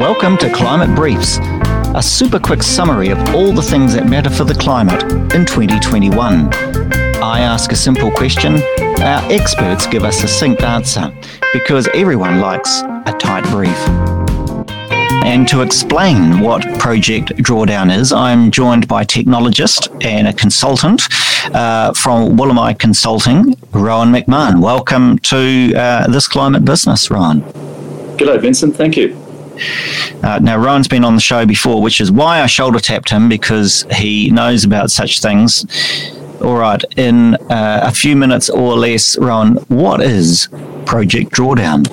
Welcome to Climate Briefs, a super quick summary of all the things that matter for the climate in 2021. I ask a simple question, our experts give us a succinct answer, because everyone likes a tight brief. And to explain what Project Drawdown is, I'm joined by technologist and a consultant uh, from Willamai Consulting, Rowan McMahon. Welcome to uh, this climate business, Rowan. G'day, Vincent. Thank you. Uh, now, Rowan's been on the show before, which is why I shoulder tapped him because he knows about such things. All right, in uh, a few minutes or less, Rowan, what is Project Drawdown?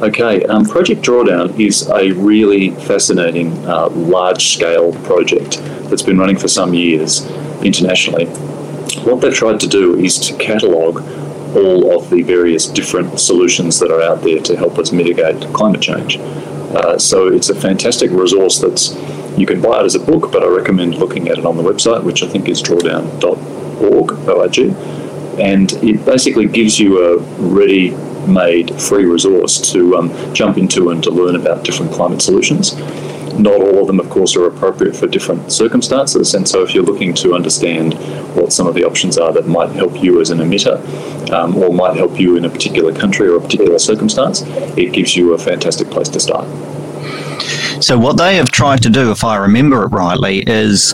Okay, um, Project Drawdown is a really fascinating uh, large scale project that's been running for some years internationally. What they've tried to do is to catalogue all of the various different solutions that are out there to help us mitigate climate change. Uh, so it's a fantastic resource that's you can buy it as a book, but I recommend looking at it on the website, which I think is drawdown.org, O-R-G, and it basically gives you a ready-made free resource to um, jump into and to learn about different climate solutions. Not all of them, of course, are appropriate for different circumstances. And so, if you're looking to understand what some of the options are that might help you as an emitter um, or might help you in a particular country or a particular circumstance, it gives you a fantastic place to start. So, what they have tried to do, if I remember it rightly, is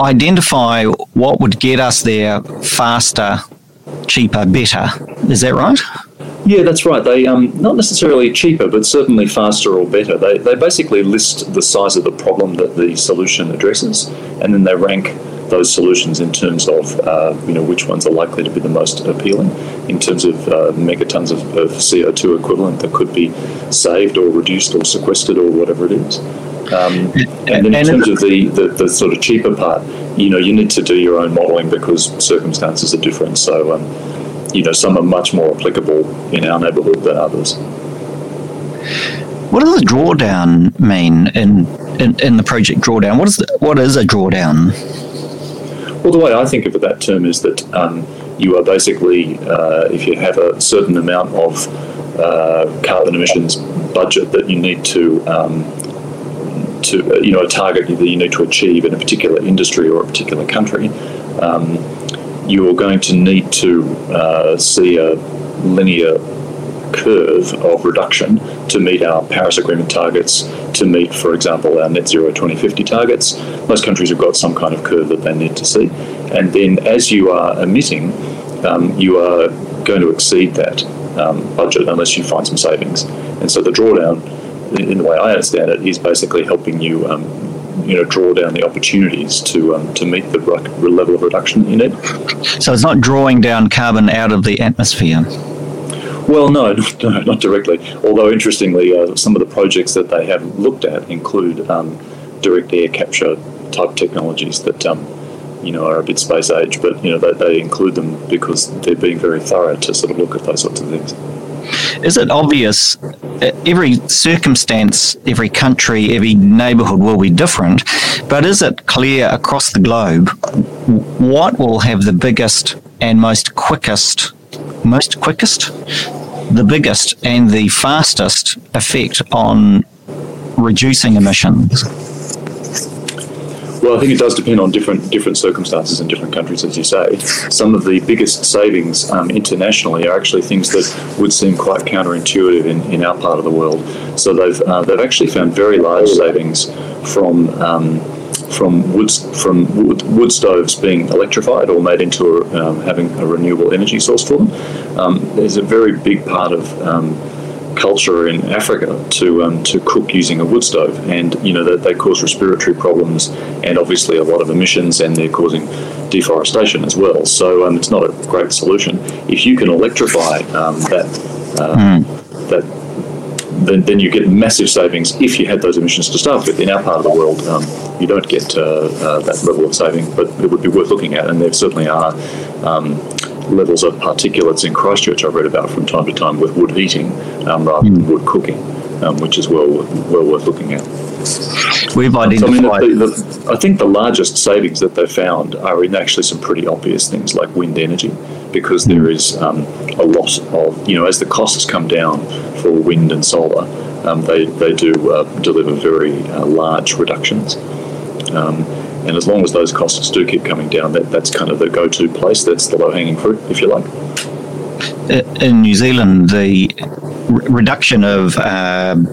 identify what would get us there faster, cheaper, better. Is that right? Yeah, that's right. They um, not necessarily cheaper, but certainly faster or better. They, they basically list the size of the problem that the solution addresses, and then they rank those solutions in terms of uh, you know which ones are likely to be the most appealing in terms of uh, megatons of, of, CO2 equivalent that could be saved or reduced or sequestered or whatever it is. Um, and then in terms of the, the, the, sort of cheaper part, you know, you need to do your own modelling because circumstances are different. So um, you know, some are much more applicable in our neighbourhood than others. What does a drawdown mean in, in, in the project drawdown? What is the, what is a drawdown? Well, the way I think of it, that term is that um, you are basically, uh, if you have a certain amount of uh, carbon emissions budget that you need to um, to uh, you know a target that you need to achieve in a particular industry or a particular country. Um, you're going to need to uh, see a linear curve of reduction to meet our Paris Agreement targets, to meet, for example, our net zero 2050 targets. Most countries have got some kind of curve that they need to see. And then as you are emitting, um, you are going to exceed that um, budget unless you find some savings. And so the drawdown, in the way I understand it, is basically helping you um, you know draw down the opportunities to um, to meet the level of reduction you need. So it's not drawing down carbon out of the atmosphere. Well, no, no, not directly. Although interestingly, uh, some of the projects that they have looked at include um, direct air capture type technologies that um, you know are a bit space age, but you know they, they include them because they're being very thorough to sort of look at those sorts of things. Is it obvious uh, every circumstance, every country, every neighbourhood will be different, but is it clear across the globe what will have the biggest and most quickest, most quickest, the biggest and the fastest effect on reducing emissions? Well, I think it does depend on different different circumstances in different countries, as you say. Some of the biggest savings um, internationally are actually things that would seem quite counterintuitive in, in our part of the world. So they've uh, they've actually found very large savings from. Um, from wood from wood, wood, stoves being electrified or made into a, um, having a renewable energy source for them. Um, there's a very big part of um, culture in Africa to um, to cook using a wood stove, and you know that they cause respiratory problems and obviously a lot of emissions, and they're causing deforestation as well. So um, it's not a great solution. If you can electrify um, that uh, mm. that. Then, then you get massive savings if you had those emissions to start with. In our part of the world, um, you don't get uh, uh, that level of saving, but it would be worth looking at, and there certainly are um, levels of particulates in Christchurch I've read about from time to time with wood heating um, rather than hmm. wood cooking, um, which is well well worth looking at. We've identified. So, I, mean, the, the, I think the largest savings that they've found are in actually some pretty obvious things like wind energy, because there hmm. um, a lot of you know as the costs come down for wind and solar, um, they, they do uh, deliver very uh, large reductions. Um, and as long as those costs do keep coming down, that, that's kind of the go to place. That's the low hanging fruit, if you like. In New Zealand, the re- reduction of um,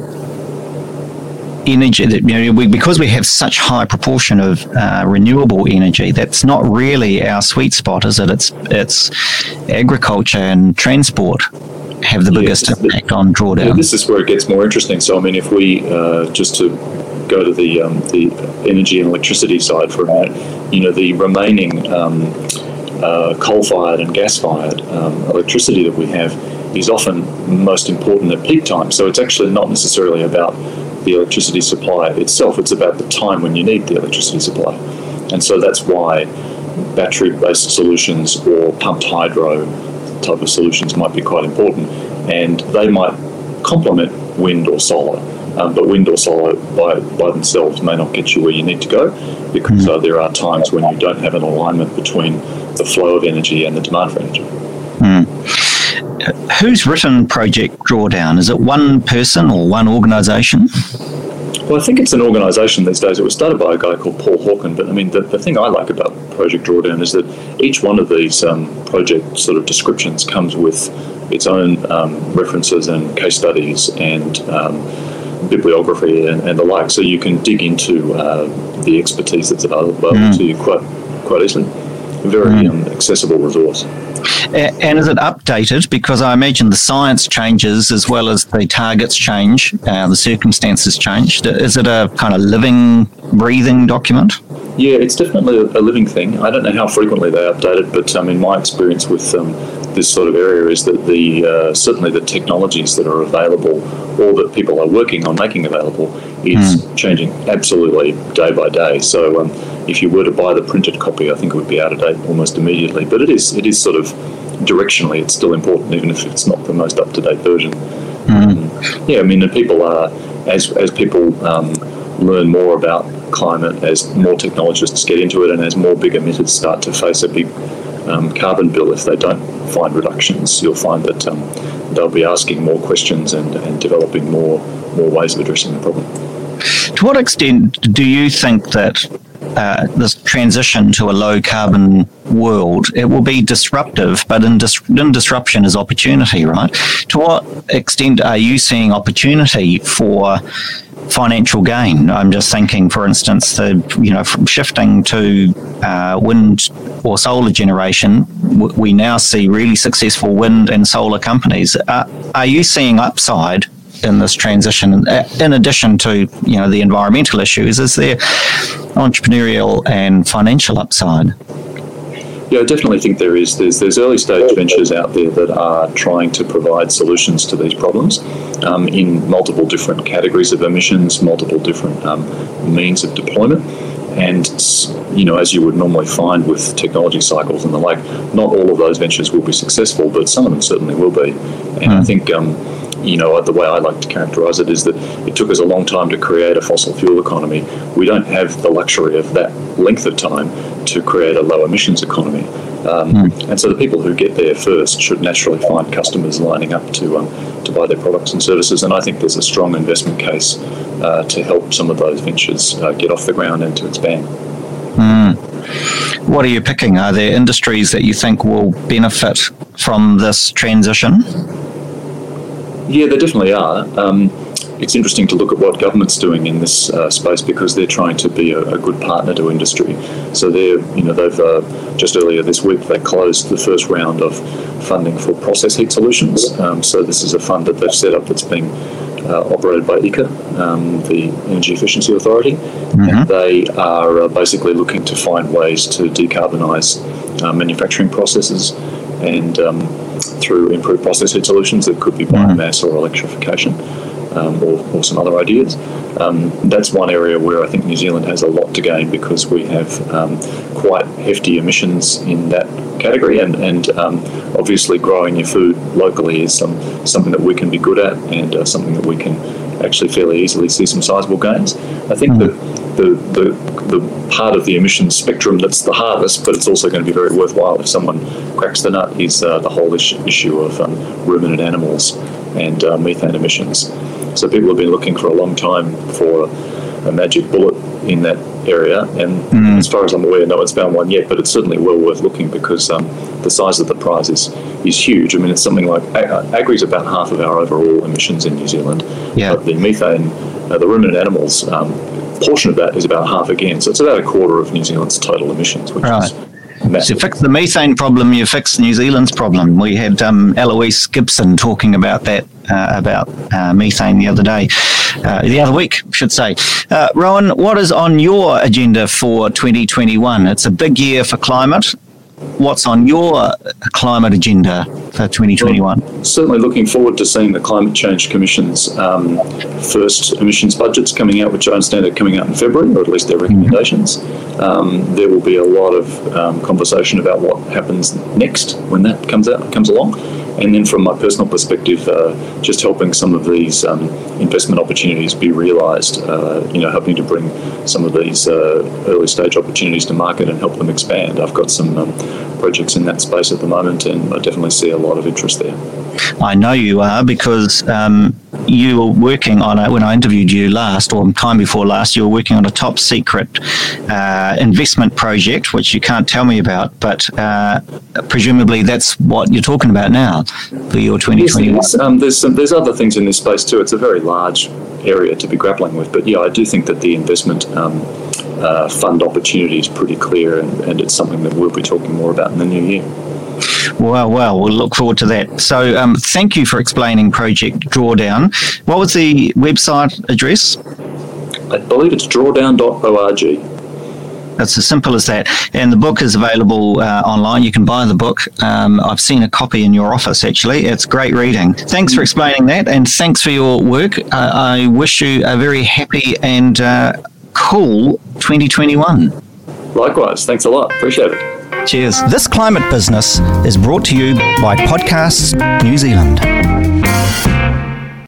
energy, you know, we, because we have such high proportion of uh, renewable energy, that's not really our sweet spot, is it? It's it's agriculture and transport have the biggest yeah, impact the, on drawdown. Yeah, this is where it gets more interesting. So, I mean, if we uh, just to go to the um, the energy and electricity side for a minute, you know, the remaining um, uh, coal-fired and gas-fired um, electricity that we have is often most important at peak time. So it's actually not necessarily about the electricity supply itself; it's about the time when you need the electricity supply, and so that's why battery-based solutions or pumped hydro type of solutions might be quite important, and they might complement wind or solar. Um, but wind or solar by, by themselves may not get you where you need to go because mm. uh, there are times when you don't have an alignment between the flow of energy and the demand for energy. Mm. Who's written Project Drawdown? Is it one person or one organisation? Well, I think it's an organisation these days. It was started by a guy called Paul Hawken. But I mean, the, the thing I like about Project Drawdown is that each one of these um, project sort of descriptions comes with its own um, references and case studies and um, bibliography and, and, the like. So you can dig into uh, the expertise that's available mm. to you quite quite easily. Very mm. Um, accessible resource. And is it updated? Because I imagine the science changes as well as the targets change, uh, the circumstances change. Is it a kind of living, breathing document? Yeah, it's definitely a living thing. I don't know how frequently they update it, but um, in my experience with um, this sort of area is that the uh, certainly the technologies that are available or that people are working on making available is mm. changing absolutely day by day. So um, if you were to buy the printed copy, I think it would be out of date almost immediately. But it is it is sort of directionally, it's still important, even if it's not the most up to date version. Mm. yeah, I mean, the people are as as people um, learn more about climate, as more technologists get into it, and as more big emitters start to face a big um, carbon bill if they don't find reductions, you'll find that um, they'll be asking more questions and, and developing more more ways of addressing the problem. To what extent do you think that uh, this transition to a low carbon world, it will be disruptive, but in, dis- in, disruption is opportunity, right? To what extent are you seeing opportunity for financial gain? I'm just thinking, for instance, the you know from shifting to uh, wind or solar generation, we now see really successful wind and solar companies. Uh, are you seeing upside in this transition. In addition to you know the environmental issues, is there entrepreneurial and financial upside? Yeah, I definitely think there is. There's, there's early stage ventures out there that are trying to provide solutions to these problems um, in multiple different categories of emissions, multiple different um, means of deployment. And you know, as you would normally find with technology cycles and the like, not all of those ventures will be successful, but some of them certainly will be. And mm. I think um, you know, the way I like to characterize it is that it took us a long time to create a fossil fuel economy. We don't have the luxury of that length of time to create a low emissions economy. Um, mm. And so the people who get there first should naturally find customers lining up to um, to buy their products and services. And I think there's a strong investment case uh, to help some of those ventures uh, get off the ground and to expand. Mm. What are you picking? Are there industries that you think will benefit from this transition? Yeah, they definitely are. Um, it's interesting to look at what government's doing in this uh, space because they're trying to be a, a, good partner to industry. So they're, you know, they've uh, just earlier this week they closed the first round of funding for process heat solutions. Um, so this is a fund that they've set up that's being uh, operated by EECA, um, the Energy Efficiency Authority, mm-hmm. and they are uh, basically looking to find ways to decarbonise uh, manufacturing processes and um, through improved process heat solutions that could be mm-hmm. biomass or electrification. Um, or, or, some other ideas. Um, that's one area where I think New Zealand has a lot to gain because we have um, quite hefty emissions in that category, and, and um, obviously growing your food locally is some, something that we can be good at and uh, something that we can actually fairly easily see some sizable gains. I think mm. that the, the, the part of the emissions spectrum that's the hardest, but it's also going to be very worthwhile if someone cracks the nut, is uh, the whole issue of um, ruminant animals and uh, methane emissions. So people have been looking for a long time for a magic bullet in that area. And mm. as far as I'm aware, no one's found one yet, but it's certainly well worth looking because um, the size of the prize is, is huge. I mean, it's something like agri is about half of our overall emissions in New Zealand. Yeah. But the methane, uh, the ruminant animals um, portion of that is about half again. So it's about a quarter of New Zealand's total emissions, which right. is so you fix the methane problem, you fix New Zealand's problem. We had um, Eloise Gibson talking about that, uh, about uh, methane the other day, uh, the other week, I should say. Uh, Rowan, what is on your agenda for 2021? It's a big year for climate what's on your climate agenda for 2021? Well, certainly looking forward to seeing the Climate Change Commission's um, first emissions budgets coming out, which I understand are coming out in February, or at least their mm-hmm. recommendations. Mm-hmm. Um, there will be a lot of um, conversation about what happens next when that comes out comes along. And then, from my personal perspective, uh, just helping some of these um, investment opportunities be realised. Uh, you know, helping to bring some of these uh, early stage opportunities to market and help them expand. I've got some um, projects in that space at the moment, and I definitely see a lot of interest there. I know you are because um, you were working on it when I interviewed you last, or time before last. You were working on a top secret uh, investment project, which you can't tell me about, but uh, presumably that's what you're talking about now for your 2021. Yes, um, there's some, there's other things in this space too. It's a very large area to be grappling with, but yeah, I do think that the investment. Um, uh, fund opportunity is pretty clear, and, and it's something that we'll be talking more about in the new year. Well, well, we'll look forward to that. So, um, thank you for explaining Project Drawdown. What was the website address? I believe it's drawdown.org. It's as simple as that. And the book is available uh, online. You can buy the book. Um, I've seen a copy in your office, actually. It's great reading. Thanks for explaining that, and thanks for your work. Uh, I wish you a very happy and uh, cool 2021. Likewise. Thanks a lot. Appreciate it. Cheers. This climate business is brought to you by Podcasts New Zealand.